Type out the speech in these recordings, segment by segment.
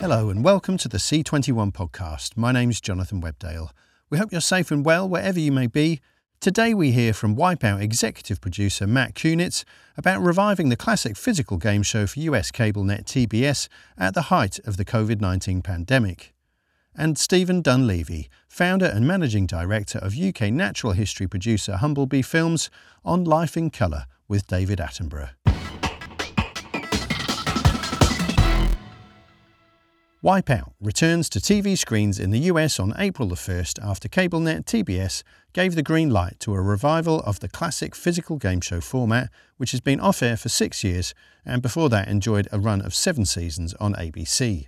Hello and welcome to the C21 podcast. My name's Jonathan Webdale. We hope you're safe and well wherever you may be. Today we hear from Wipeout executive producer Matt Kunitz about reviving the classic physical game show for US cable net TBS at the height of the COVID 19 pandemic. And Stephen Dunleavy, founder and managing director of UK natural history producer Humblebee Films, on Life in Colour with David Attenborough. Wipeout returns to TV screens in the US on April the 1st after CableNet TBS gave the green light to a revival of the classic physical game show format, which has been off air for six years and before that enjoyed a run of seven seasons on ABC.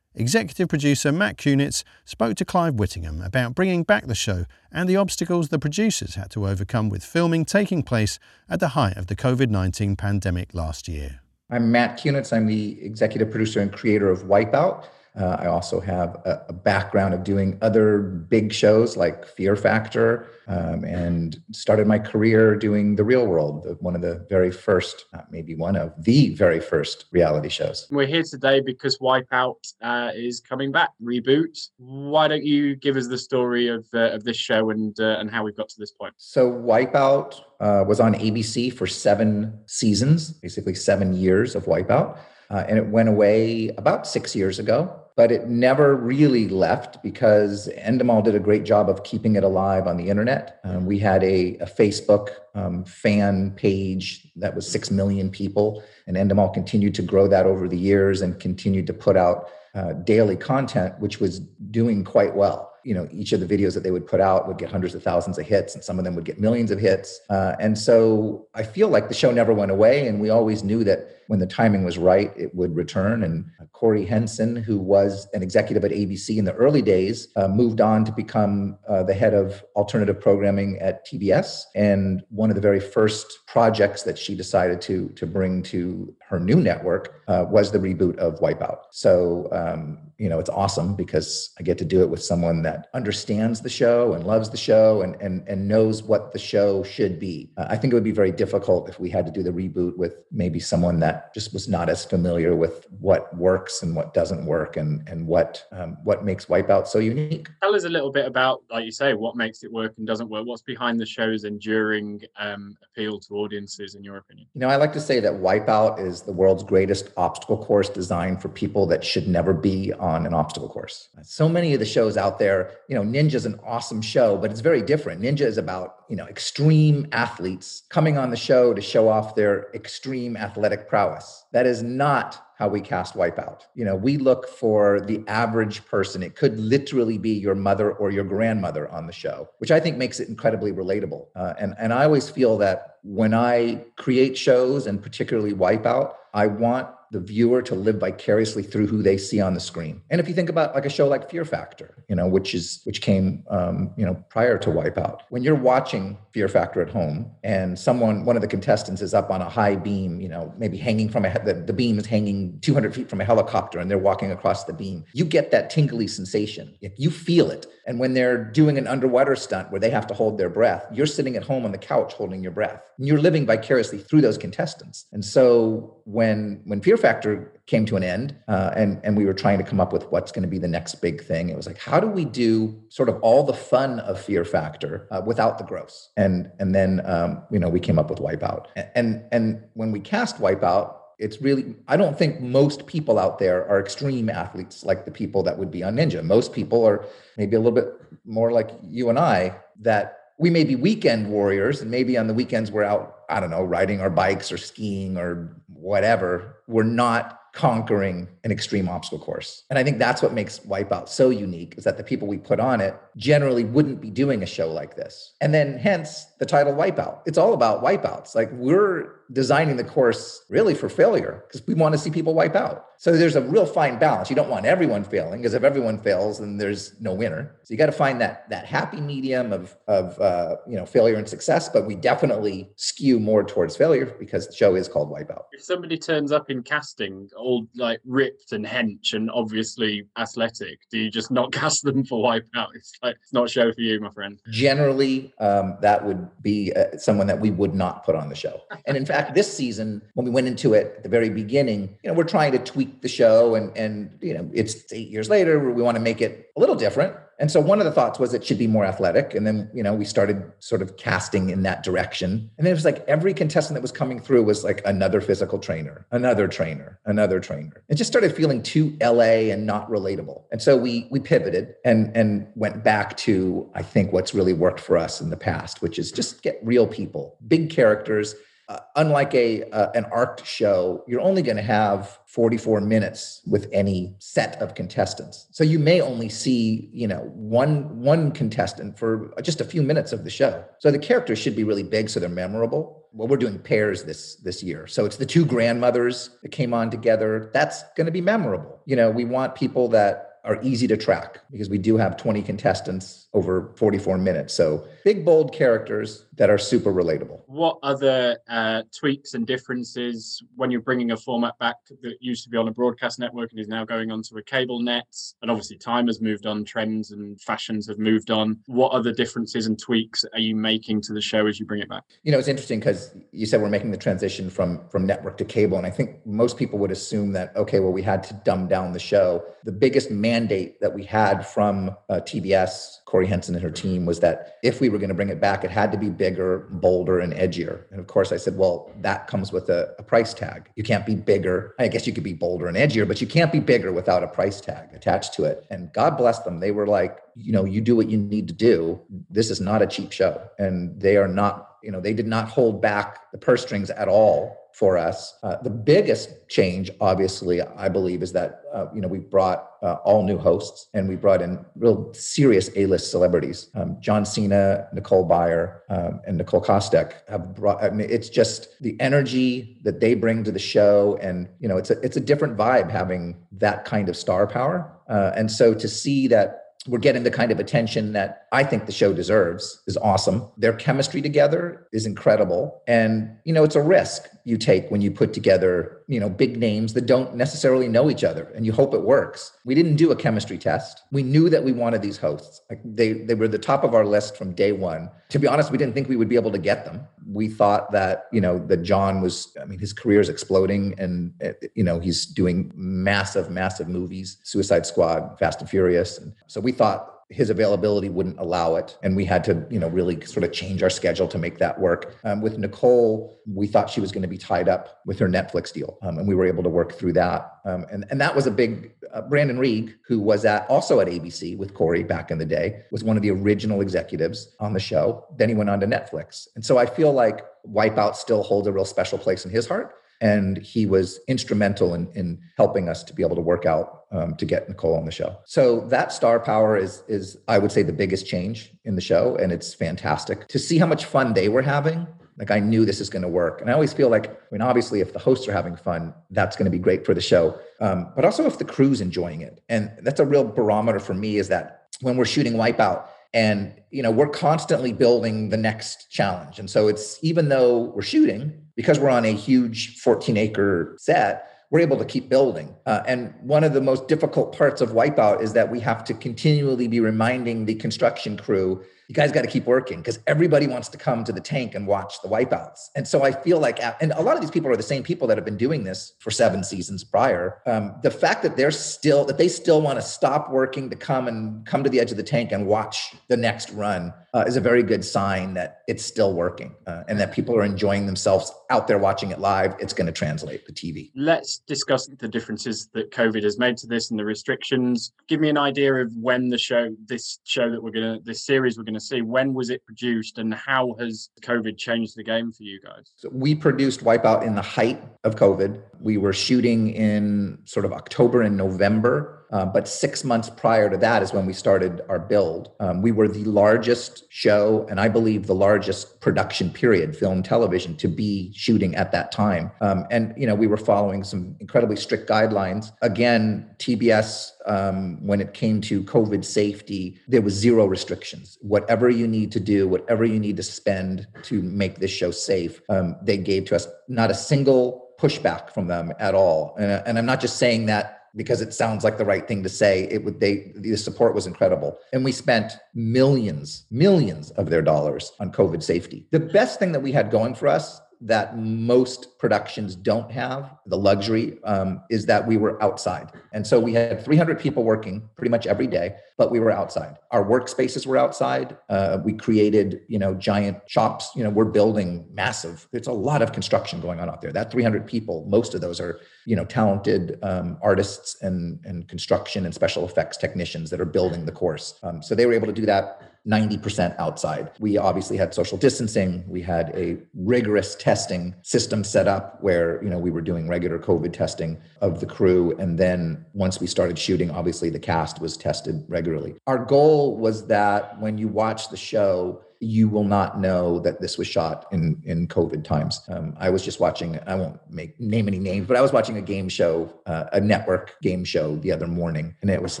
Executive producer Matt Kunitz spoke to Clive Whittingham about bringing back the show and the obstacles the producers had to overcome with filming taking place at the height of the COVID 19 pandemic last year. I'm Matt Kunitz. I'm the executive producer and creator of Wipeout. Uh, I also have a, a, background of doing other big shows like Fear Factor, um, and started my career doing The Real World, one of the very first, maybe one of the very first reality shows. We're here today because Wipeout uh, is coming back, reboot. Why don't you give us the story of uh, of this show and uh, and how we've got to this point? So Wipeout uh, was on ABC for seven seasons, basically seven years of Wipeout. Uh, and it went away about six years ago but it never really left because Endemol did a great job of keeping it alive on the internet. Um, we had a, a Facebook um, fan page that was 6 million people, and Endemol continued to grow that over the years and continued to put out uh, daily content, which was doing quite well you know each of the videos that they would put out would get hundreds of thousands of hits and some of them would get millions of hits uh, and so i feel like the show never went away and we always knew that when the timing was right it would return. And corie henson who was an executive at abc in the early days uh, moved on to become uh, the head of alternative programming at tbs and one of the very first projects that she decided to to bring to her new network uh, was the reboot of wipeout. So um, you know it's awesome because i get to do it with someone that understands the show and loves the show and and, and knows what the show should be. Uh, i think it would be very difficult if we had to do the reboot with maybe someone that just was not as familiar with what works and what doesn't work and and what um, what makes wipeout so unique tell us a little bit about like you say what makes it work and doesn't work what's behind the show's enduring um, appeal to audiences in your opinion you know i like to say that wipeout is the world's greatest obstacle course designed for people that should never be on on an obstacle course. So many of the shows out there, you know, Ninja's an awesome show, but it's very different. Ninja is about, you know, extreme athletes coming on the show to show off their extreme athletic prowess. That is not how we cast Wipeout. You know, we look for the average person. It could literally be your mother or your grandmother on the show, which I think makes it incredibly relatable. Uh, and and I always feel that when I create shows and particularly Wipeout, I want the viewer to live vicariously through who they see on the screen. And if you think about like a show like Fear Factor, you know, which is which came, um, you know, prior to Wipeout, when you're watching Fear Factor at home and someone, one of the contestants, is up on a high beam, you know, maybe hanging from a the, the beam is hanging 200 feet from a helicopter, and they're walking across the beam, you get that tingly sensation. You feel it, and when they're doing an underwater stunt where they have to hold their breath, you're sitting at home on the couch holding your breath. And you're living vicariously through those contestants. And so when when Fear Factor came to an end, uh, and and we were trying to come up with what's going to be the next big thing, it was like, how do we do sort of all the fun of Fear Factor uh, without the gross? And and then um, you know we came up with Wipeout. And and when we cast Wipeout, it's really i don't think most people out there are extreme athletes like the people that would be on ninja most people are maybe a little bit more like you and i that we may be weekend warriors and maybe on the weekends we're out i don't know riding our bikes or skiing or whatever we're not conquering an extreme obstacle course. And I think that's what makes Wipeout so unique is that the people we put on it generally wouldn't be doing a show like this. And then hence the title Wipeout. It's all about wipeouts. Like we're designing the course really for failure because we want to see people wipe out. So there's a real fine balance. You don't want everyone failing because if everyone fails, then there's no winner. So you got to find that that happy medium of of uh, you know failure and success. But we definitely skew more towards failure because the show is called Wipeout. If somebody turns up in casting all like ripped and hench and obviously athletic, do you just not cast them for Wipeout? It's like it's not a show for you, my friend. Generally, um, that would be uh, someone that we would not put on the show. And in fact, this season, when we went into it at the very beginning, you know, we're trying to tweak the show, and and you know, it's eight years later. We want to make it a little different. And so one of the thoughts was it should be more athletic. And then, you know, we started sort of casting in that direction. And then it was like every contestant that was coming through was like another physical trainer, another trainer, another trainer. It just started feeling too LA and not relatable. And so we we pivoted and and went back to I think what's really worked for us in the past, which is just get real people, big characters uh, unlike a uh, an arc show, you're only going to have 44 minutes with any set of contestants. So you may only see, you know, one one contestant for just a few minutes of the show. So the characters should be really big so they're memorable. Well, we're doing pairs this this year. So it's the two grandmothers that came on together. That's going to be memorable. You know, we want people that are easy to track because we do have 20 contestants over 44 minutes. So big, bold characters that are super relatable. What other uh, tweaks and differences when you're bringing a format back that used to be on a broadcast network and is now going onto a cable net? And obviously, time has moved on, trends and fashions have moved on. What other differences and tweaks are you making to the show as you bring it back? You know, it's interesting because you said we're making the transition from from network to cable, and I think most people would assume that okay, well, we had to dumb down the show. The biggest mandate that we had from uh, TBS Corie Henson and her team was that if we were going to bring it back, it had to be bigger, bolder, and edgier. And of course, I said, well, that comes with a, a, price tag. You can't be bigger. I guess you could be bolder and edgier, but you can't be bigger without a price tag attached to it. And God bless them. They were like, you know, you do what you need to do. This is not a cheap show. And they are not, you know, they did not hold back the purse strings at all for us. Uh, the biggest change, obviously, I believe, is that uh, you know we brought uh, all new hosts and we brought in real serious A-list celebrities. Um, John Cena, Nicole Byer, um, and Nicole Kostek have brought. I mean, it's just the energy that they bring to the show, and you know, it's a it's a different vibe having that kind of star power. Uh, and so to see that we're getting the kind of attention that I think the show deserves is awesome. Their chemistry together is incredible. And, you know, it's a risk you take when you put together, you know, big names that don't necessarily know each other and you hope it works. We didn't do a chemistry test. We knew that we wanted these hosts. Like they they were the top of our list from day 1. To be honest, we didn't think we would be able to get them. We thought that, you know, that John was I mean, his career is exploding and eh, you know, he's doing massive massive movies, Suicide Squad, Fast and Furious. And so we thought his availability wouldn't allow it. And we had to you know really sort of change our schedule to make that work. Um, with nicole we thought she was going to be tied up with her netflix deal um, and we were able to work through that. Um, and, and that was a big uh, brandon riegg who was at also at abc with corie back in the day was one of the original executives on the show. Then he went on to netflix. And so i feel like wipeout still holds a real special place in his heart and he was instrumental in, in helping us to be able to work out um, to get Nicole on the show. So that star power is is I would say the biggest change in the show, and it's fantastic to see how much fun they were having. Like I knew this is going to work, and I always feel like I mean, obviously, if the hosts are having fun, that's going to be great for the show. Um, but also if the crew's enjoying it, and that's a real barometer for me is that when we're shooting Wipeout, and you know we're constantly building the next challenge, and so it's even though we're shooting because we're on a huge 14 acre set we're able to keep building. Uh, and one of the most difficult parts of Wipeout is that we have to continually be reminding the construction crew you guys got to keep working because everybody wants to come to the tank and watch the wipeouts. And so I feel like, and a lot of these people are the same people that have been doing this for seven seasons prior. Um, the fact that they're still, that they still want to stop working to come and come to the edge of the tank and watch the next run uh, is a very good sign that it's still working uh, and that people are enjoying themselves out there watching it live. It's going to translate to TV. Let's discuss the differences that COVID has made to this and the restrictions. Give me an idea of when the show, this show that we're going to, this series we're going to to see when was it produced and how has COVID changed the game for you guys? So we produced Wipeout in the height of COVID. We were shooting in sort of October and November uh, but six months prior to that is when we started our build. Um, we were the largest show, and I believe the largest production period, film, television, to be shooting at that time. Um, and you know, we were following some incredibly strict guidelines. Again, TBS, um, when it came to COVID safety, there was zero restrictions. Whatever you need to do, whatever you need to spend to make this show safe, um, they gave to us. Not a single pushback from them at all. And, and I'm not just saying that because it sounds like the right thing to say. It would they the support was incredible. And we spent millions, millions of their dollars on COVID safety. The best thing that we had going for us that most productions don't have the luxury um, is that we were outside. And so we had 300 people working pretty much every day but we were outside. Our workspaces were outside. Uh, we created you know giant shops. You know we're building massive. There's a lot of construction going on out there. That 300 people most of those are you know talented um, artists and and construction and special effects technicians that are building the course. Um, so they were able to do that 90% outside. We obviously had social distancing. We had a rigorous testing system set up where, you know, we were doing regular COVID testing of the crew. And then once we started shooting, obviously the cast was tested regularly. Our goal was that when you watch the show, you will not know that this was shot in in COVID times. Um, I was just watching. I won't make name any names, but I was watching a game show, uh, a network game show the other morning, and it was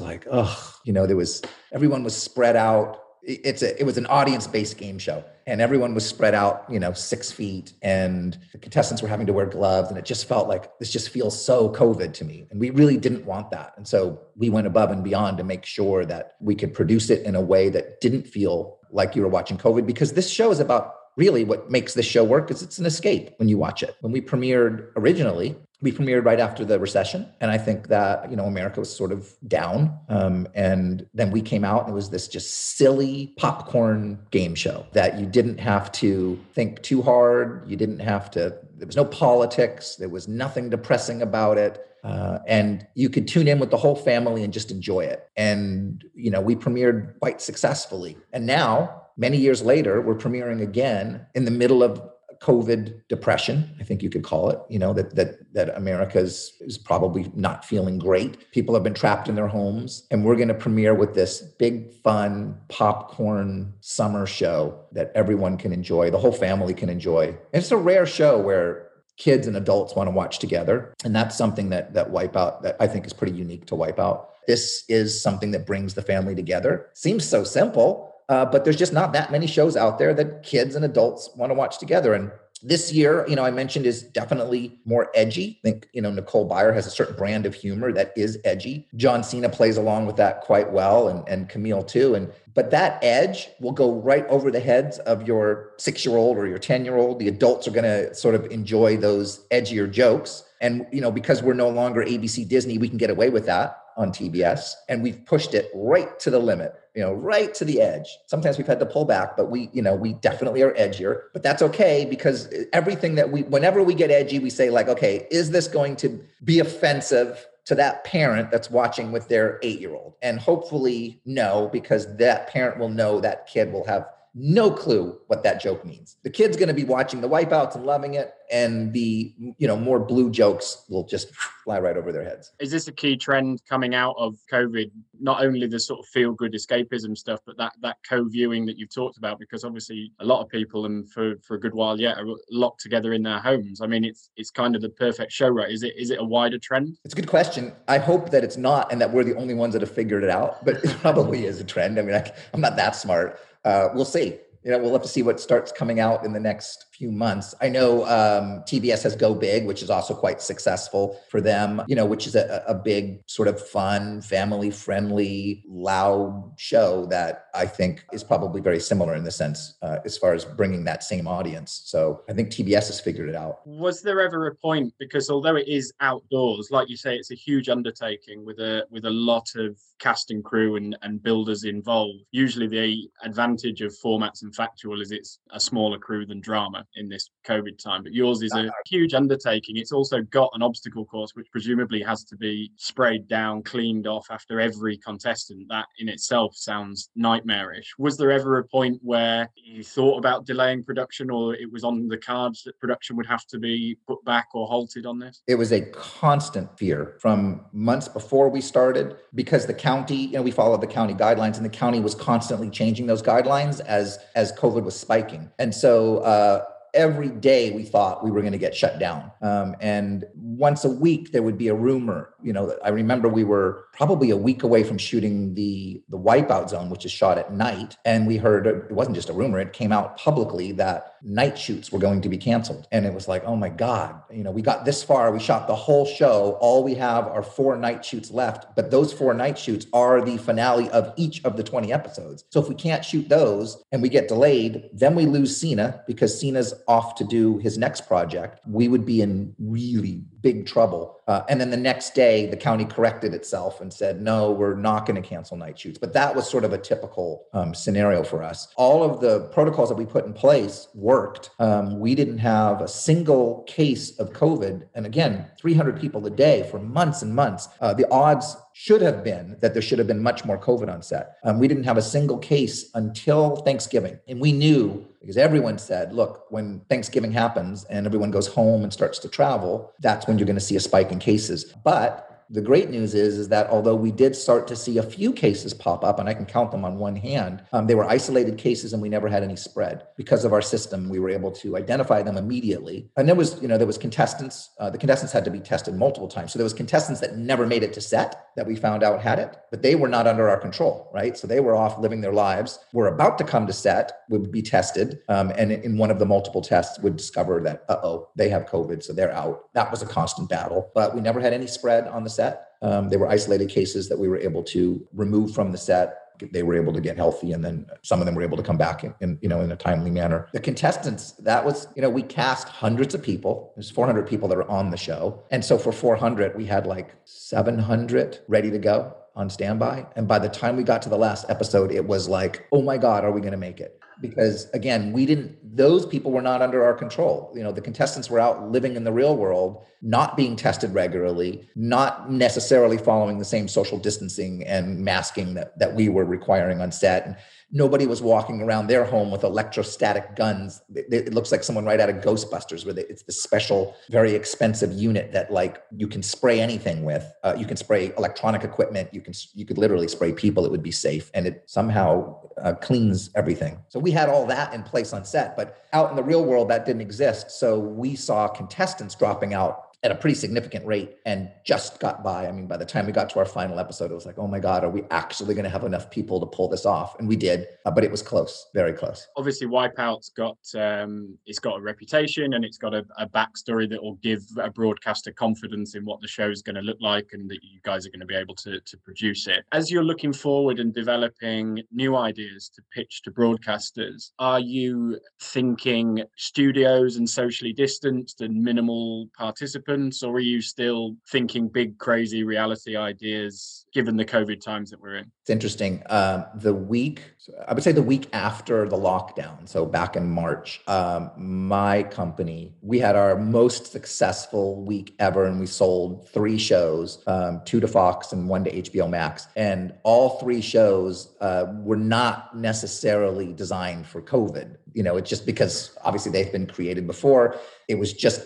like, oh, you know, there was everyone was spread out it's a it was an audience based game show and everyone was spread out you know six feet and the contestants were having to wear gloves and it just felt like this just feels so covid to me and we really didn't want that and so we went above and beyond to make sure that we could produce it in a way that didn't feel like you were watching covid because this show is about really what makes this show work is it's an escape when you watch it. When we premiered originally we premiered right after the recession. And i think that you know america was sort of down. Um, and then we came out and it was this just silly popcorn game show that you didn't have to think too hard. You didn't have to there was no politics. There was nothing depressing about it. Uh, and you could tune in with the whole family and just enjoy it. And you know we premiered quite successfully. And now many years later we're premiering again in the middle of COVID depression, I think you could call it, you know, that that that America is, probably not feeling great. People have been trapped in their homes. And we're going to premiere with this big, fun popcorn summer show that everyone can enjoy, the whole family can enjoy. And it's a rare show where kids and adults want to watch together. And that's something that that Wipeout that I think is pretty unique to Wipeout. This is something that brings the family together. Seems so simple, uh, but there's just not that many shows out there that kids and adults want to watch together. And this year, you know, I mentioned is definitely more edgy. I think, you know, Nicole Byer has a certain brand of humor that is edgy. John Cena plays along with that quite well and, and Camille too. And but that edge will go right over the heads of your six-year-old or your 10-year-old. The adults are gonna sort of enjoy those edgier jokes. And you know, because we're no longer ABC Disney, we can get away with that on TBS. And we've pushed it right to the limit you know, right to the edge. Sometimes we've had to pull back, but we, you know, we definitely are edgier. But that's okay because everything that we, whenever we get edgy, we say like, okay, is this going to be offensive to that parent that's watching with their eight-year-old? And hopefully, no, because that parent will know that kid will have no clue what that joke means. The kid's going to be watching the wipeouts and loving it, and the you know more blue jokes will just fly right over their heads. Is this a key trend coming out of COVID? Not only the sort of feel good escapism stuff, but that that co-viewing that you've talked about, because obviously a lot of people and for for a good while yet are locked together in their homes. I mean, it's it's kind of the perfect show, right? Is it is it a wider trend? It's a good question. I hope that it's not, and that we're the only ones that have figured it out. But it probably is a trend. I mean, I, I'm not that smart uh, we'll see. You know, we'll have to see what starts coming out in the next few months. I know um, TBS has Go Big, which is also quite successful for them, you know, which is a, a big sort of fun, family friendly, loud show that I think is probably very similar in the sense uh, as far as bringing that same audience. So I think TBS has figured it out. Was there ever a point because although it is outdoors, like you say, it's a huge undertaking with a with a lot of cast and crew and, and builders involved. Usually the advantage of formats and factual is it's a smaller crew than drama in this COVID time, but yours is a huge undertaking. It's also got an obstacle course, which presumably has to be sprayed down, cleaned off after every contestant. That in itself sounds nightmarish. Was there ever a point where you thought about delaying production, or it was on the cards that production would have to be put back or halted on this? It was a constant fear from months before we started because the county, you know, we followed the county guidelines, and the county was constantly changing those guidelines as as COVID was spiking, and so. Uh, every day we thought we were going to get shut down. Um, and once a week there would be a rumor. You know, I remember we were probably a week away from shooting the the Wipeout Zone, which is shot at night, and we heard it wasn't just a rumor; it came out publicly that night shoots were going to be canceled. And it was like, oh my god, you know, we got this far, we shot the whole show. All we have are four night shoots left, but those four night shoots are the finale of each of the 20 episodes. So if we can't shoot those and we get delayed, then we lose Cena because Cena's off to do his next project. We would be in really big trouble. Uh, and then the next day, the county corrected itself and said, no, we're not going to cancel night shoots. But that was sort of a typical um, scenario for us. All of the protocols that we put in place worked. Um, we didn't have a single case of COVID. And again, 300 people a day for months and months. Uh, the odds should have been that there should have been much more COVID on set. Um, we didn't have a single case until Thanksgiving. And we knew because everyone said, look, when Thanksgiving happens and everyone goes home and starts to travel, that's when you're going to see a spike in cases. But the great news is, is that although we did start to see a few cases pop up, and I can count them on one hand, um, they were isolated cases and we never had any spread. Because of our system, we were able to identify them immediately. And there was, you know, there was contestants. Uh, the contestants had to be tested multiple times. So there was contestants that never made it to set that we found out had it, but they were not under our control, right? So they were off living their lives. Were about to come to set, would be tested, um, and in one of the multiple tests would discover that, uh oh, they have COVID, so they're out. That was a constant battle, but we never had any spread on the set. Um, there were isolated cases that we were able to remove from the set. They were able to get healthy, and then some of them were able to come back in, in, you know, in a timely manner. The contestants, that was, you know, we cast hundreds of people. There's 400 people that are on the show, and so for 400, we had like 700 ready to go on standby. And by the time we got to the last episode, it was like, oh my God, are we going to make it? because again we didn't those people were not under our control you know the contestants were out living in the real world not being tested regularly not necessarily following the same social distancing and masking that, that we were requiring on set and nobody was walking around their home with electrostatic guns. It, it looks like someone right out of Ghostbusters, where they, it's the special, very expensive unit that like you can spray anything with. Uh, you can spray electronic equipment. You can you could literally spray people. It would be safe, and it somehow uh, cleans everything. So we had all that in place on set, but out in the real world that didn't exist. So we saw contestants dropping out at a pretty significant rate and just got by. I mean, by the time we got to our final episode, it was like, oh my God, are we actually going to have enough people to pull this off? And we did, uh, but it was close, very close. Obviously, Wipeout's got um, it's got a reputation and it's got a, a backstory that will give a broadcaster confidence in what the show is going to look like and that you guys are going to be able to, to produce it. As you're looking forward and developing new ideas to pitch to broadcasters, are you thinking studios and socially distanced and minimal participants? Or are you still thinking big, crazy reality ideas given the COVID times that we're in? It's interesting. Um, the week, I would say the week after the lockdown, so back in March, um, my company, we had our most successful week ever, and we sold three shows, um, two to Fox and one to HBO Max. And all three shows uh, were not necessarily designed for COVID. You know, it's just because obviously they've been created before. It was just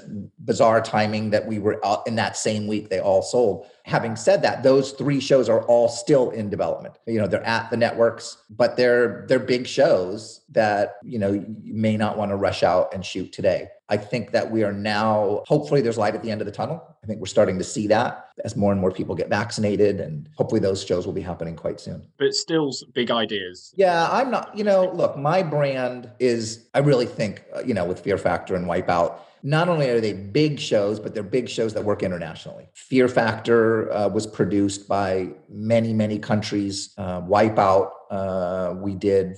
bizarre timing that we were in that same week, they all sold. Having said that, those three shows are all still in development. You know, they're at the networks, but they're they're big shows that, you know, you may not want to rush out and shoot today. I think that we are now, hopefully, there's light at the end of the tunnel. I think we're starting to see that as more and more people get vaccinated, and hopefully, those shows will be happening quite soon. But still, big ideas. Yeah, I'm not, you know, look, my brand is, I really think, uh, you know, with Fear Factor and Wipeout, not only are they big shows, but they're big shows that work internationally. Fear Factor uh, was produced by many, many countries. Uh, Wipeout, uh, we did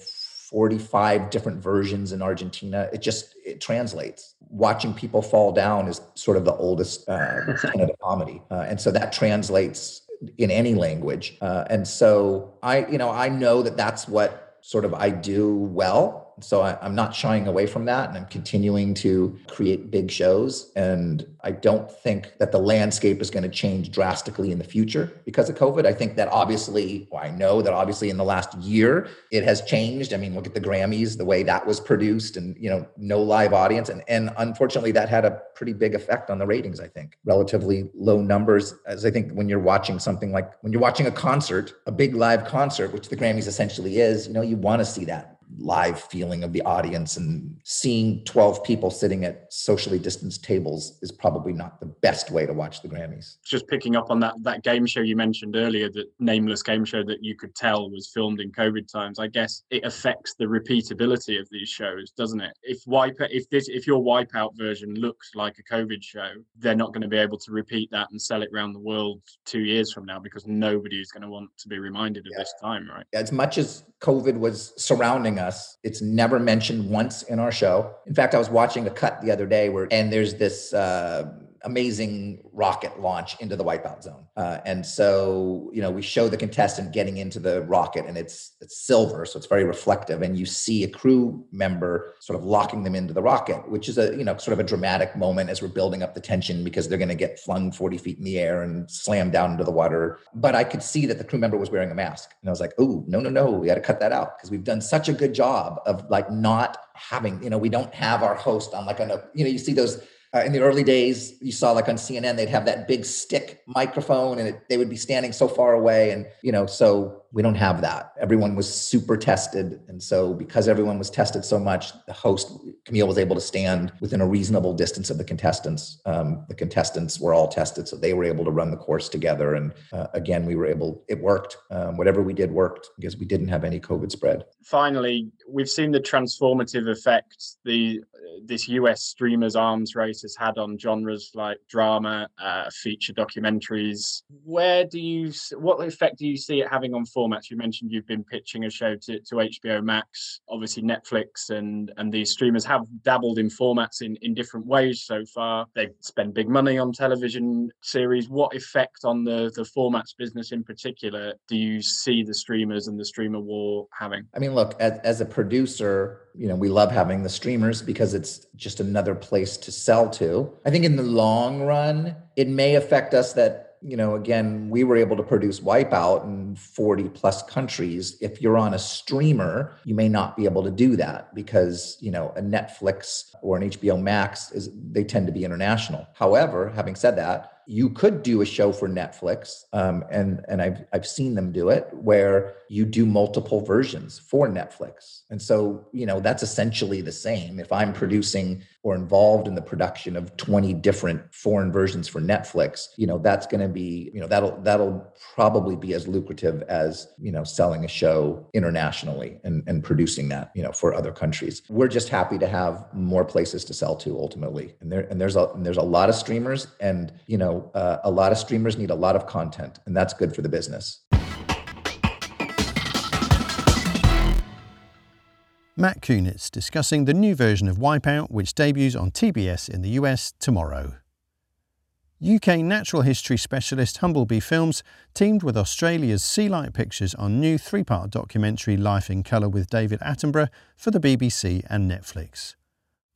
45 different versions in Argentina. It just it translates. Watching people fall down is sort of the oldest uh, tenet of comedy, uh, and so that translates in any language. Uh, and so I, you know, I know that that's what sort of I do well so I, am not shying away from that. And I'm continuing to create big shows. And I don't think that the landscape is going to change drastically in the future because of COVID. I think that obviously, well, I know that obviously in the last year, it has changed. I mean, look at the Grammys, the way that was produced and, you know, no live audience. And, and unfortunately, that had a pretty big effect on the ratings, I think. Relatively low numbers, as I think when you're watching something like when you're watching a concert, a big live concert, which the Grammys essentially is, you know, you want to see that live feeling of the audience and seeing 12 people sitting at socially distanced tables is probably not the best way to watch the Grammys. Just picking up on that that game show you mentioned earlier, that nameless game show that you could tell was filmed in COVID times. I guess it affects the repeatability of these shows, doesn't it? If wipe if this if your wipeout version looks like a COVID show, they're not going to be able to repeat that and sell it around the world two years from now because nobody is going to want to be reminded of yeah. this time, right? As much as COVID was surrounding us, it's never mentioned once in our show. In fact, I was watching a cut the other day where, and there's this uh, amazing rocket launch into the wipeout zone. Uh, and so, you know, we show the contestant getting into the rocket and it's it's silver, so it's very reflective. And you see a crew member sort of locking them into the rocket, which is a, you know, sort of a dramatic moment as we're building up the tension because they're going to get flung 40 feet in the air and slam down into the water. But I could see that the crew member was wearing a mask. And I was like, oh, no, no, no, we got to cut that out because we've done such a good job of like not having, you know, we don't have our host on like a, you know, you see those uh, in the early days, you saw like on CNN, they'd have that big stick microphone and it, they would be standing so far away. And, you know, so we don't have that. Everyone was super tested. And so because everyone was tested so much, the host, Camille, was able to stand within a reasonable distance of the contestants. Um, the contestants were all tested. So they were able to run the course together. And uh, again, we were able, it worked. Um, whatever we did worked because we didn't have any COVID spread. Finally, we've seen the transformative effect the this US streamers arms race has had on genres like drama, uh, feature documentaries. Where do you, what effect do you see it having on formats? You mentioned you've been pitching a show to, to HBO Max. Obviously, Netflix and and these streamers have dabbled in formats in in different ways so far. They spend big money on television series. What effect on the the formats business in particular do you see the streamers and the streamer war having? I mean, look, as, as a producer, you know, we love having the streamers because it's just another place to sell to. I think in the long run, it may affect us that you know, again, we were able to produce Wipeout in 40 plus countries. If you're on a streamer, you may not be able to do that because, you know, a Netflix or an HBO Max is they tend to be international. However, having said that, you could do a show for Netflix, um, and and I've I've seen them do it where you do multiple versions for Netflix, and so you know that's essentially the same. If I'm producing or involved in the production of 20 different foreign versions for Netflix, you know that's going to be you know that'll that'll probably be as lucrative as you know selling a show internationally and and producing that you know for other countries. We're just happy to have more places to sell to ultimately, and there and there's a and there's a lot of streamers, and you know uh, a lot of streamers need a lot of content, and that's good for the business. Matt Kunitz discussing the new version of Wipeout, which debuts on TBS in the US tomorrow. UK natural history specialist Humblebee Films teamed with Australia's Sea Sealight Pictures on new three-part documentary Life in Colour with David Attenborough for the BBC and Netflix.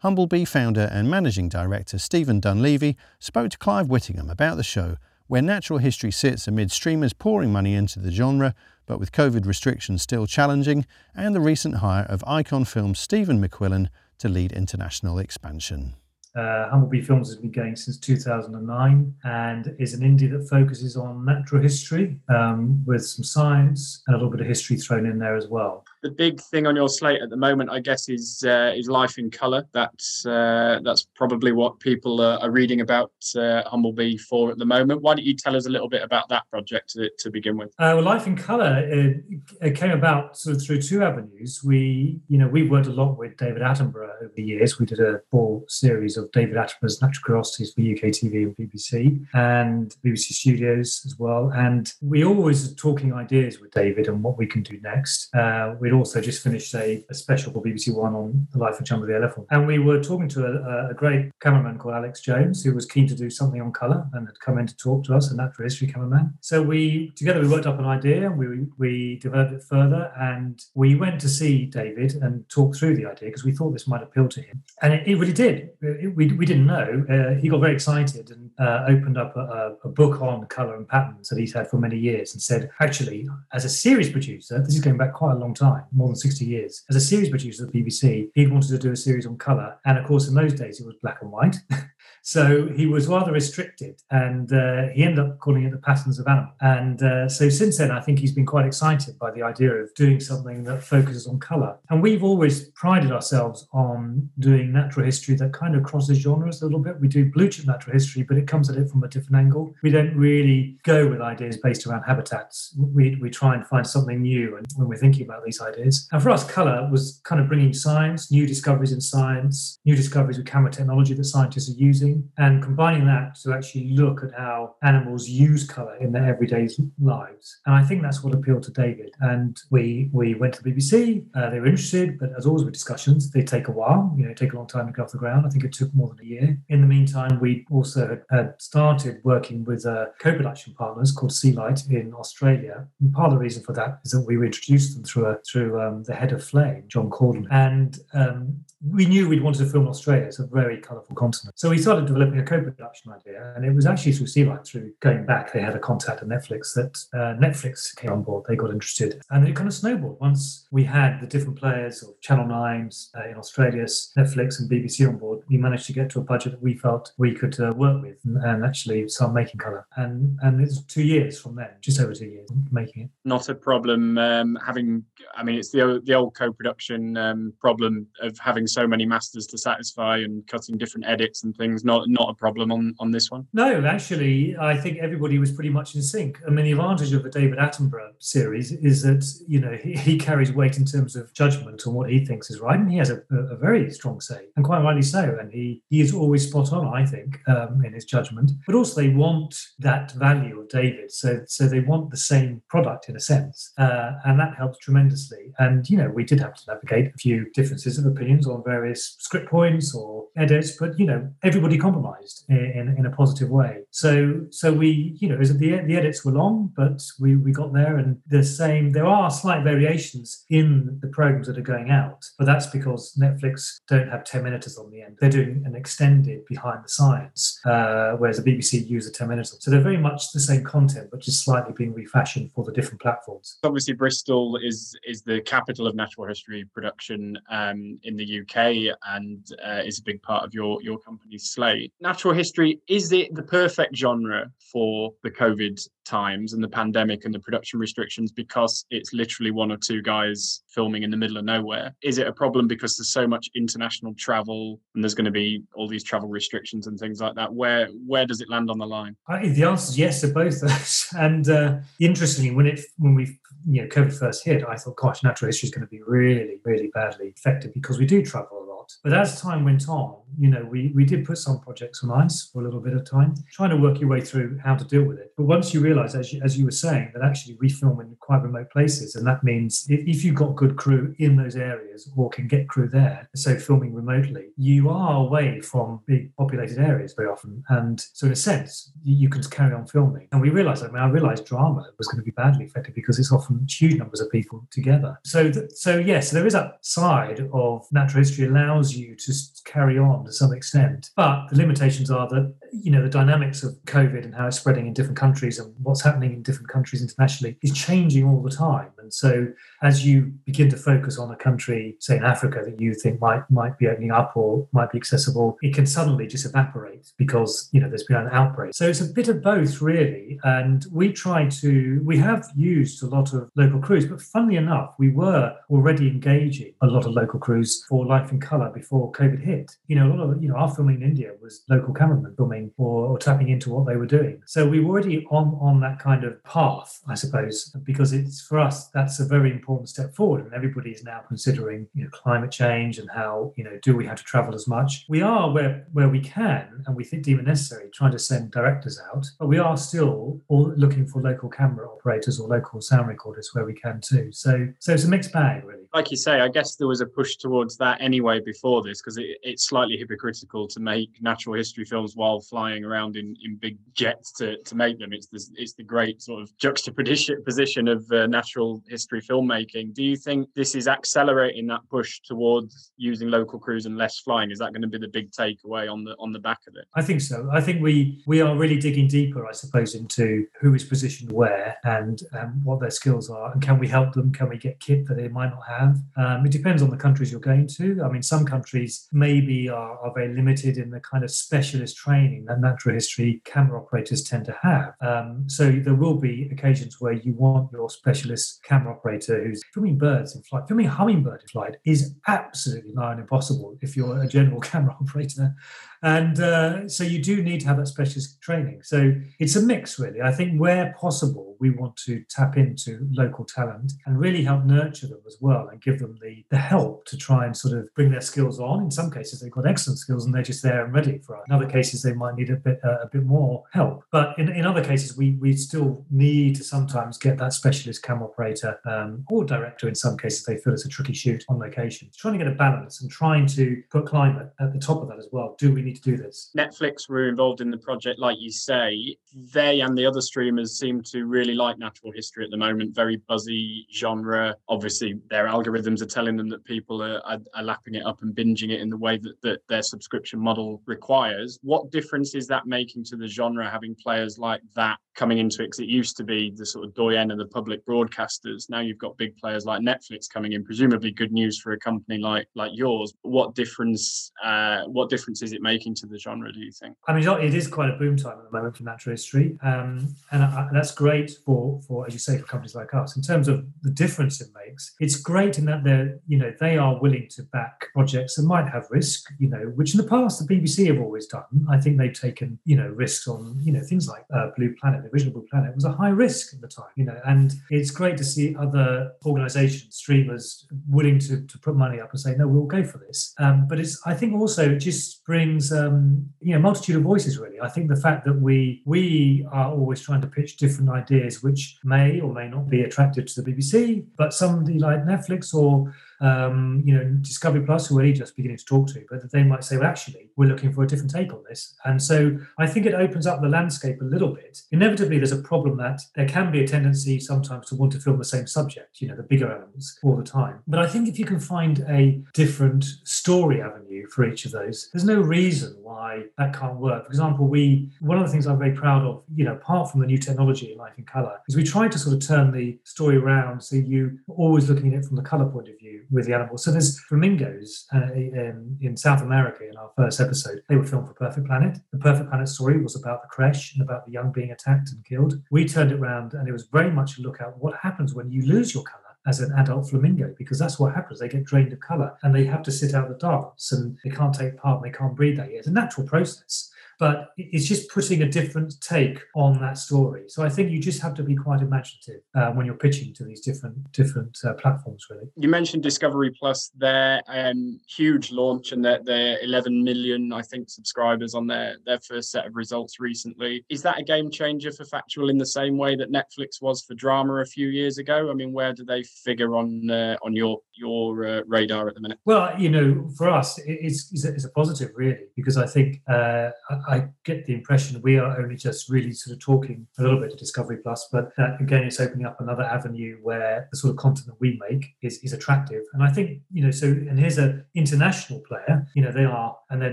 Humblebee founder and managing director Stephen Dunleavy spoke to Clive Whittingham about the show, where natural history sits amid streamers pouring money into the genre, but with COVID restrictions still challenging, and the recent hire of Icon film Stephen McQuillan to lead international expansion. Uh, Humblebee Films has been going since 2009 and is an indie that focuses on natural history um, with some science and a little bit of history thrown in there as well the big thing on your slate at the moment, I guess, is uh, is life in color. That's uh, that's probably what people are, are reading about uh, Humblebee for at the moment. Why don't you tell us a little bit about that project to, to begin with? Uh, well, life in color it, it, came about sort of through two avenues. We, you know, we've worked a lot with David Attenborough over the years. We did a full series of David Attenborough's Natural Curiosities for UK TV and BBC and BBC Studios as well. And we always are talking ideas with David and what we can do next. Uh, we we'd also just finished a, a, special for BBC One on the life of Jumbo the elephant. And we were talking to a, a, great cameraman called Alex Jones, who was keen to do something on colour and had come in to talk to us, a natural history cameraman. So we together we worked up an idea and we we developed it further and we went to see David and talk through the idea because we thought this might appeal to him. And it, it really did. It, we, we didn't know. Uh, he got very excited and uh, opened up a, a, book on color and patterns that he's had for many years and said, actually, as a series producer, this is going back quite a long time, more than 60 years, as a series producer at the BBC, he wanted to do a series on color. And of course, in those days, it was black and white. So he was rather restricted and uh, he ended up calling it the patterns of animal. And uh, so since then, I think he's been quite excited by the idea of doing something that focuses on colour. And we've always prided ourselves on doing natural history that kind of crosses genres a little bit. We do blue chip natural history, but it comes at it from a different angle. We don't really go with ideas based around habitats. We, we try and find something new and when we're thinking about these ideas. And for us, colour was kind of bringing science, new discoveries in science, new discoveries with camera technology that scientists are using and combining that to actually look at how animals use color in their everyday lives. And I think that's what appealed to David. And we we went to the BBC. Uh, they were interested, but as always with discussions, they take a while. You know, take a long time to get off the ground. I think it took more than a year. In the meantime, we also had, started working with uh, co-production partners called Sealight in Australia. And part of the reason for that is that we were introduced them through a, through um, the head of Flame, John Corden, and um, we knew we'd wanted to film in Australia. It's a very colourful continent. So we started developing a co-production idea, and it was actually through Sea Sealight, through going back, they had a contact at Netflix that uh, Netflix came on board. They got interested, and it kind of snowballed. Once we had the different players of Channel Nines uh, in Australia, Netflix, and BBC on board, we managed to get to a budget that we felt we could uh, work with and, and, actually start making colour. And and it's two years from then, just over two years making it. Not a problem. Um, having, I mean, it's the the old co-production um, problem of having so many masters to satisfy and cutting different edits and things not not a problem on on this one? No actually i think everybody was pretty much in sync. I mean the advantage of the david attenborough series is that you know he, he carries weight in terms of judgment on what he thinks is right. And he has a, a very strong say and quite rightly so. And he he is always spot on i think um, in his judgment. But also they want that value of david. So so they want the same product in a sense. Uh, and that helps tremendously. And you know we did have to navigate a few differences of opinions on various script points or edits, but you know, everybody compromised in, in, a positive way. So so we, you know, the the edits were long, but we we got there, and the same. There are slight variations in the programs that are going out, but that's because Netflix don't have ten minutes on the end. They're doing an extended behind the science, uh, whereas the BBC use a ten minutes. So they're very much the same content, but just slightly being refashioned for the different platforms. Obviously, Bristol is is the capital of natural history production um, in the UK, and uh, is a big part of your your company's slate. Natural history is it the perfect genre for the COVID times and the pandemic and the production restrictions because it's literally one or two guys filming in the middle of nowhere? Is it a problem because there's so much international travel and there's going to be all these travel restrictions and things like that? Where where does it land on the line? the answer is yes to both those. And uh, interestingly, when it when we you know COVID first hit, I thought, gosh, natural history is going to be really really badly affected because we do travel But as time went on, you know, we, we did put some projects on ice for a little bit of time, trying to work your way through how to deal with it. But once you realize, as you, as you were saying, that actually we film in quite remote places, and that means if, if you've got good crew in those areas or can get crew there, so filming remotely, you are away from big populated areas very often. And so, in a sense, you, can carry on filming. And we realized, I mean, I realized drama was going to be badly affected because it's often huge numbers of people together. So, th- so yes, there is a side of natural history allows you to carry on to some extent. But the limitations are that, you know, the dynamics of COVID and how it's spreading in different countries and what's happening in different countries internationally is changing all the time. And so as you begin to focus on a country, say in Africa, that you think might might be opening up or might be accessible, it can suddenly just evaporate because, you know, there's been an outbreak. So it's a bit of both really. And we try to we have used a lot of local crews, but funnily enough, we were already engaging a lot of local crews for Life in Colour before COVID hit. You know, a lot of you know, our filming in India was local cameramen filming or, or tapping into what they were doing. So we were already on on that kind of path, I suppose, because it's for us that's a very important step forward, and everybody is now considering you know climate change and how you know do we have to travel as much? We are where where we can, and we think deem it necessary, trying to send directors out, but we are still all looking for local camera operators or local sound recorders where we can too. So so it's a mixed bag really. Like you say, I guess there was a push towards that anyway before this because it, it's slightly hypocritical to make natural history films while flying around in, in big jets to, to make them. It's the, it's the great sort of juxtaposition position of uh, natural history filmmaking. Do you think this is accelerating that push towards using local crews and less flying? Is that going to be the big takeaway on the on the back of it? I think so. I think we we are really digging deeper, I suppose, into who is positioned where and um, what their skills are, and can we help them? Can we get kit that they might not have? Um, it depends on the countries you're going to. I mean, some countries maybe are, are very limited in the kind of specialist training that natural history camera operators tend to have. Um, so there will be occasions where you want your specialist camera operator who's filming birds in flight. Filming hummingbird in flight is absolutely nigh impossible if you're a general camera operator. And uh, so you do need to have that specialist training. So it's a mix, really. I think where possible, we want to tap into local talent and really help nurture them as well and give them the, the help to try and sort of bring their skills on. In some cases, they've got excellent skills and they're just there and ready for it. In other cases, they might need a bit uh, a bit more help. But in, in other cases, we, we still need to sometimes get that specialist cam operator um, or director in some cases they feel it's a tricky shoot on location. Trying to get a balance and trying to put climate at the top of that as well. Do we need to do this. Netflix were involved in the project, like you say. They and the other streamers seem to really like natural history at the moment. Very buzzy genre. Obviously, their algorithms are telling them that people are, are, are lapping it up and binging it in the way that, that their subscription model requires. What difference is that making to the genre having players like that coming into it? Because it used to be the sort of doyen of the public broadcasters. Now you've got big players like Netflix coming in. Presumably, good news for a company like like yours. What difference? Uh, what difference is it making? to the genre, do you think? I mean, it is quite a boom time at the moment for natural history. Um, and I, that's great for, for, as you say, for companies like us. In terms of the difference it makes, it's great in that they're, you know, they are willing to back projects that might have risk, you know, which in the past the BBC have always done. I think they've taken, you know, risks on, you know, things like uh, Blue Planet, Blue Planet was a high risk at the time, you know, and it's great to see other organizations, streamers willing to, to put money up and say, no, we'll go for this. Um, but it's, I think also it just brings um, you know multitude of voices really i think the fact that we we are always trying to pitch different ideas which may or may not be attractive to the bbc but somebody like netflix or um, you know, Discovery Plus, who we're just beginning to talk to, but they might say, well, actually, we're looking for a different take on this. And so I think it opens up the landscape a little bit. Inevitably, there's a problem that there can be a tendency sometimes to want to film the same subject, you know, the bigger animals all the time. But I think if you can find a different story avenue for each of those, there's no reason why that can't work. For example, we one of the things I'm very proud of, you know, apart from the new technology in life in color, is we tried to sort of turn the story around so you are always looking at it from the color point of view with the animals. So there's flamingos uh, in, in, South America in our first episode. They were filmed for Perfect Planet. The Perfect Planet story was about the crash and about the young being attacked and killed. We turned it around and it was very much a look at what happens when you lose your color as an adult flamingo because that's what happens. They get drained of color and they have to sit out the dance and they can't take part and they can't breathe that yet. It's a natural process but it's just putting a different take on that story. So I think you just have to be quite imaginative uh, when you're pitching to these different different uh, platforms. Really, you mentioned Discovery Plus, their um, huge launch and their, their 11 million, I think, subscribers on their their first set of results recently. Is that a game changer for Factual in the same way that Netflix was for drama a few years ago? I mean, where do they figure on uh, on your your uh, radar at the minute? Well, you know, for us, it's, it's, a, it's a positive, really, because I think uh, I get the impression we are only just really sort of talking a little bit to Discovery Plus, but that again, it's opening up another avenue where the sort of content that we make is, is attractive. And I think, you know, so, and here's an international player, you know, they are, and they're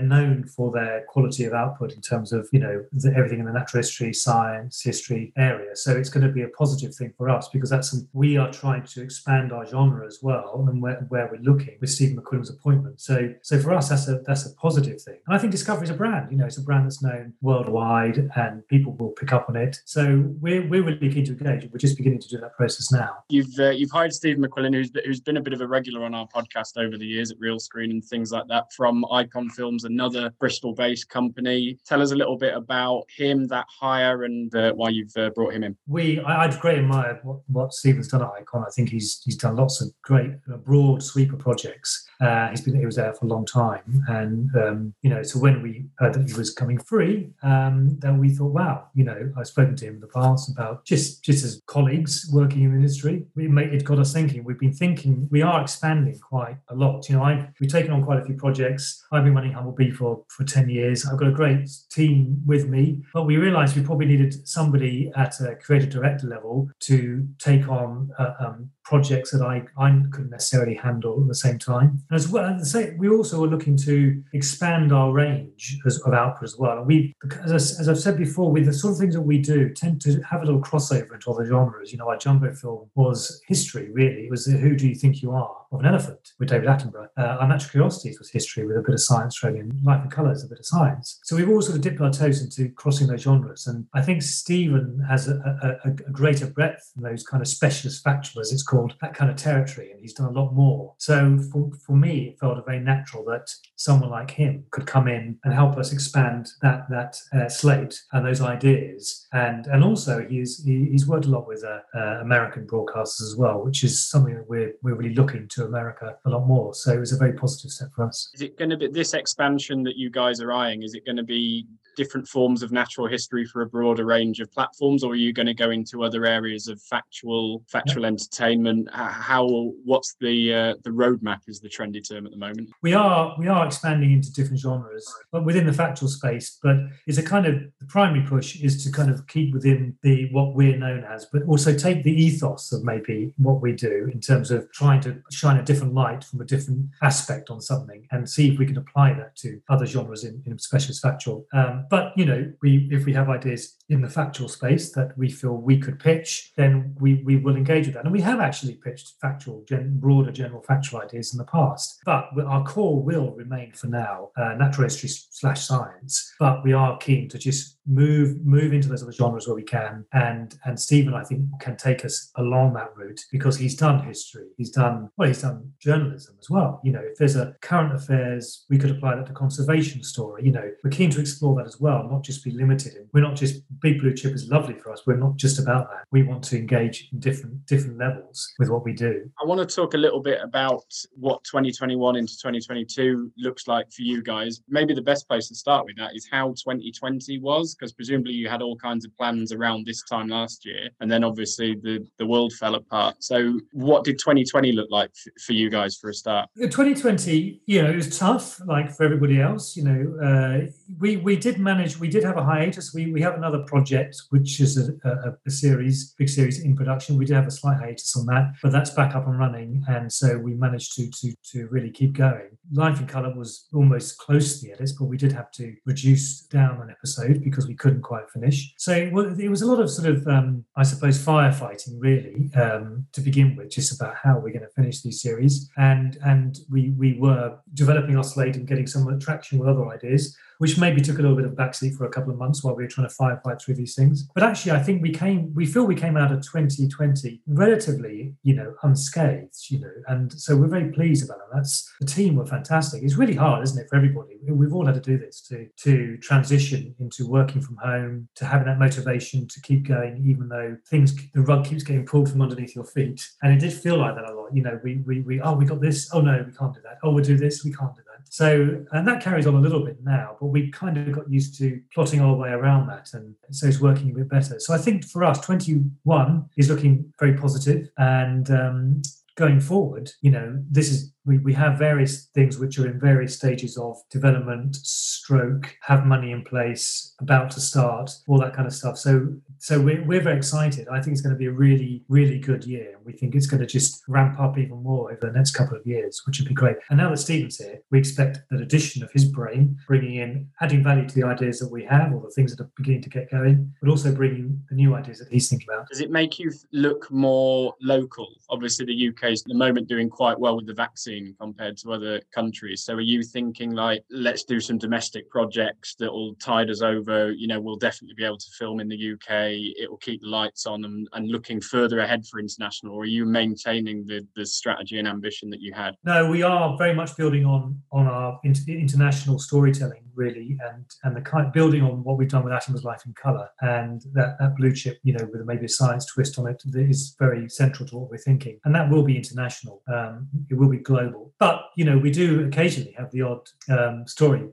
known for their quality of output in terms of, you know, everything in the natural history, science, history area. So it's going to be a positive thing for us because that's, some, we are trying to expand our genre as well and where, where we're looking with Stephen McQuillan's appointment. So, so for us, that's a, that's a positive thing. And I think Discovery is a brand, you know, it's a brand that's known worldwide and people will pick up on it. So we're, we're really keen to engage. We're just beginning to do that process now. You've uh, you've hired Steve McQuillan, who's, who's been a bit of a regular on our podcast over the years at Realscreen and things like that from Icon Film Films, another Bristol-based company. Tell us a little bit about him, that hire, and uh, why you've uh, brought him in. We, I, I'd greatly admire what, what Stephen's done at Icon. I think he's he's done lots of great, uh, broad sweeper projects. Uh, he's been he was there for a long time, and um, you know, so when we heard that he was coming free, um, then we thought, wow, you know, I've spoken to him in the past about just just as colleagues working in the industry. We made, it got us thinking. We've been thinking we are expanding quite a lot. You know, I we've taken on quite a few projects. I've been running Humblebee for for ten years. I've got a great team with me, but we realised we probably needed somebody at a creative director level to take on uh, um, projects that I, I couldn't necessarily handle at the same time. And as well, same, we also are looking to expand our range as, of output as well. And we, as, I, as I've said before, with the sort of things that we do, tend to have a little crossover into other genres. You know, our Jumbo film was history, really. It was Who Do You Think You Are? of an elephant with David Attenborough. Uh, our Natural Curiosities was history with a bit of science thrown in. Life in Colours, a bit of science. So we've all sort of dipped our toes into crossing those genres. And I think Stephen has a, a, a greater breadth in those kind of specialist factual, as it's called that kind of territory, and he's done a lot more. So for, for me, it felt very natural that someone like him could come in and help us expand that that uh, slate and those ideas. And and also he's he, he's worked a lot with uh, uh, American broadcasters as well, which is something that we're we're really looking to America a lot more. So it was a very positive step for us. Is it going to be this expansion that you guys are eyeing? Is it going to be different forms of natural history for a broader range of platforms, or are you going to go into other areas of factual factual yep. entertainment? How what's the uh, the roadmap is the trendy term at the moment? We are we are expanding into different genres, but within the factual space. But it's a kind of the primary push is to kind of keep within the what we're known as, but also take the ethos of maybe what we do in terms of trying to shine a different light from a different aspect on something and see if we can apply that to other genres in, in specialist factual. Um, but you know, we if we have ideas in the factual space that we feel we could pitch, then we we will engage with that. And we have actually pitched factual, gen, broader general factual ideas in the past. But our core will remain for now uh, natural history slash science. But we are keen to just move move into those other genres where we can and and stephen i think can take us along that route because he's done history he's done well he's done journalism as well you know if there's a current affairs we could apply that to conservation story you know we're keen to explore that as well not just be limited we're not just big blue chip is lovely for us we're not just about that we want to engage in different different levels with what we do i want to talk a little bit about what 2021 into 2022 looks like for you guys maybe the best place to start with that is how 2020 was because presumably you had all kinds of plans around this time last year, and then obviously the the world fell apart. So, what did 2020 look like f- for you guys for a start? 2020, you know, it was tough, like for everybody else. You know, uh, we we did manage. We did have a hiatus. We we have another project which is a, a, a series, big series in production. We did have a slight hiatus on that, but that's back up and running, and so we managed to to to really keep going. Life in Color was almost close to the edits, but we did have to reduce down an episode because we couldn't quite finish. So it was a lot of sort of, um, I suppose, firefighting really um, to begin with, just about how we're going to finish these series. And and we we were developing our slate and getting some traction with other ideas which maybe took a little bit of backseat for a couple of months while we were trying to firefight through these things. But actually, I think we came, we feel we came out of 2020 relatively, you know, unscathed, you know, and so we're very pleased about that. That's the team were fantastic. It's really hard, isn't it, for everybody? We've all had to do this to to transition into working from home, to having that motivation to keep going, even though things the rug keeps getting pulled from underneath your feet. And it did feel like that a lot. You know, we we we oh we got this. Oh no, we can't do that. Oh we'll do this. We can't do so, and that carries on a little bit now, but we kind of got used to plotting our way around that. And so it's working a bit better. So I think for us, 21 is looking very positive and um, going forward, you know, this is we, we have various things which are in various stages of development, stroke, have money in place, about to start, all that kind of stuff. So so we're, we're very excited. I think it's going to be a really, really good year. We think it's going to just ramp up even more over the next couple of years, which would be great. And now that Stephen's here, we expect that addition of his brain, bringing in, adding value to the ideas that we have or the things that are beginning to get going, but also bringing the new ideas that he's thinking about. Does it make you look more local? Obviously, the UK is at the moment doing quite well with the vaccine compared to other countries. So are you thinking like, let's do some domestic projects that will tide us over? You know, we'll definitely be able to film in the UK it will keep the lights on and, and looking further ahead for international, or are you maintaining the, the strategy and ambition that you had? No, we are very much building on on our inter- international storytelling really, and and the kind building on what we've done with Attenborough's Life in Colour, and that, that blue chip, you know, with maybe a science twist on it, is very central to what we're thinking, and that will be international. Um, it will be global, but you know, we do occasionally have the odd um, story,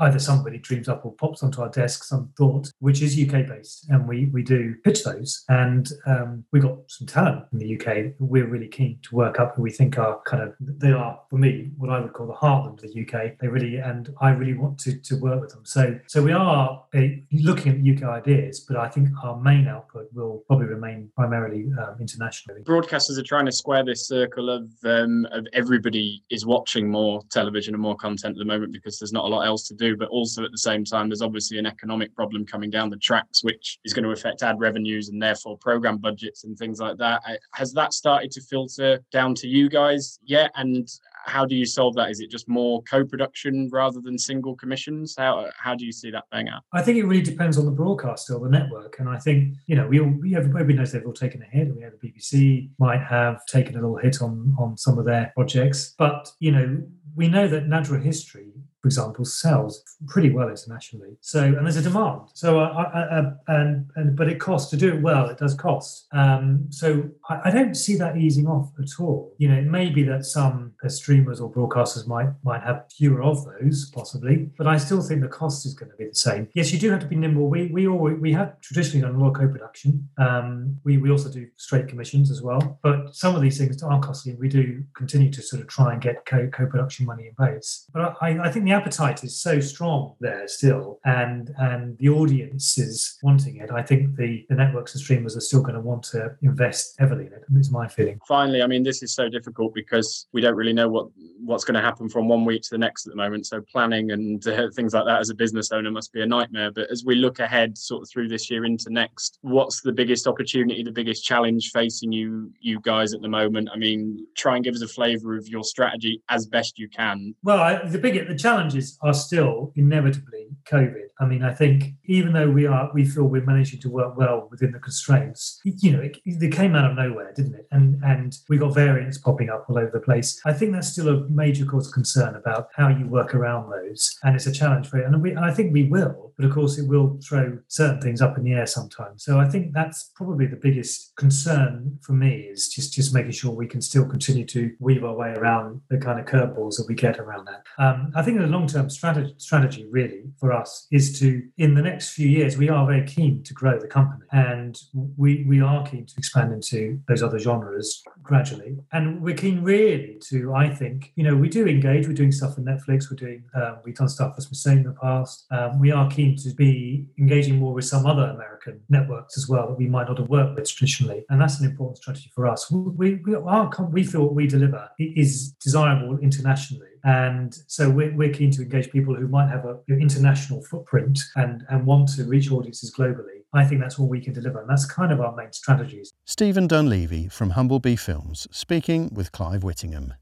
either somebody dreams up or pops onto our desk some thought, which is UK based, and we we do pitch those, and um, we got some talent in the UK. We're really keen to work up, who we think are kind of they are for me what I would call the heartland of the UK. They really and I really want to to work with them. So so we are uh, looking at UK ideas, but I think our main output will probably remain primarily um, internationally. Broadcasters are trying to square this circle of um, of everybody is watching more television and more content at the moment because there's not a lot else to do, but also at the same time there's obviously an economic problem coming down the tracks, which is going to affect ad revenues and therefore program budgets and things like that. Has that started to filter down to you guys yet? And how do you solve that? Is it just more co-production rather than single commissions? How how do you see that playing out? I think it really depends on the broadcaster or the network, and I think you know we all we, everybody knows they've all taken a hit. We know the BBC might have taken a little hit on on some of their projects, but you know we know that natural history for example, sells pretty well internationally. So, and there's a demand. So, uh, uh, and and but it costs to do it well. It does cost. Um, so, I, don't see that easing off at all. You know, it may be that some uh, streamers or broadcasters might might have fewer of those, possibly, but I still think the cost is going to be the same. Yes, you do have to be nimble. We we we have traditionally done a lot of co-production. Um, we we also do straight commissions as well. But some of these things are costly. We do continue to sort of try and get co co-production money in place. But I, I think the appetite is so strong there still, and and the audience is wanting it. I think the the networks and streamers are still going to want to invest heavily in it. Is my feeling. Finally, I mean, this is so difficult because we don't really know what what's going to happen from one week to the next at the moment. So planning and uh, things like that as a business owner must be a nightmare. But as we look ahead, sort of through this year into next, what's the biggest opportunity, the biggest challenge facing you you guys at the moment? I mean, try and give us a flavour of your strategy as best you can. Well, I, the big the challenge challenges are still inevitably COVID. I mean, I think even though we are, we feel we're managing to work well within the constraints. You know, it, it came out of nowhere, didn't it? And and we got variants popping up all over the place. I think that's still a major cause of concern about how you work around those, and it's a challenge for it. And, we, and I think we will, but of course, it will throw certain things up in the air sometimes. So I think that's probably the biggest concern for me is just just making sure we can still continue to weave our way around the kind of curveballs that we get around that. Um, I think the long-term strategy, strategy really for us is to in the next few years we are very keen to grow the company. And we we are keen to expand into those other genres gradually. And we're keen really to I think you know we do engage we're doing stuff for Netflix we're doing um, we've done stuff for Smithsonian in the past. Um, we are keen to be engaging more with some other American networks as well that we might not have worked with traditionally. And that's an important strategy for us. We we, are, we feel what we deliver is desirable internationally and so we're, we're keen to engage people who might have an international footprint and, and want to reach audiences globally. I think that's what we can deliver. And that's kind of our main strategies. Stephen Dunleavy from Humblebee Films, speaking with Clive Whittingham.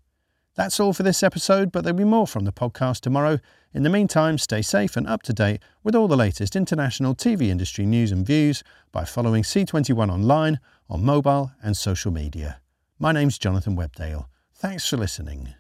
That's all for this episode, but there'll be more from the podcast tomorrow. In the meantime, stay safe and up to date with all the latest international TV industry news and views by following C21 online, on mobile, and social media. My name's Jonathan Webdale. Thanks for listening.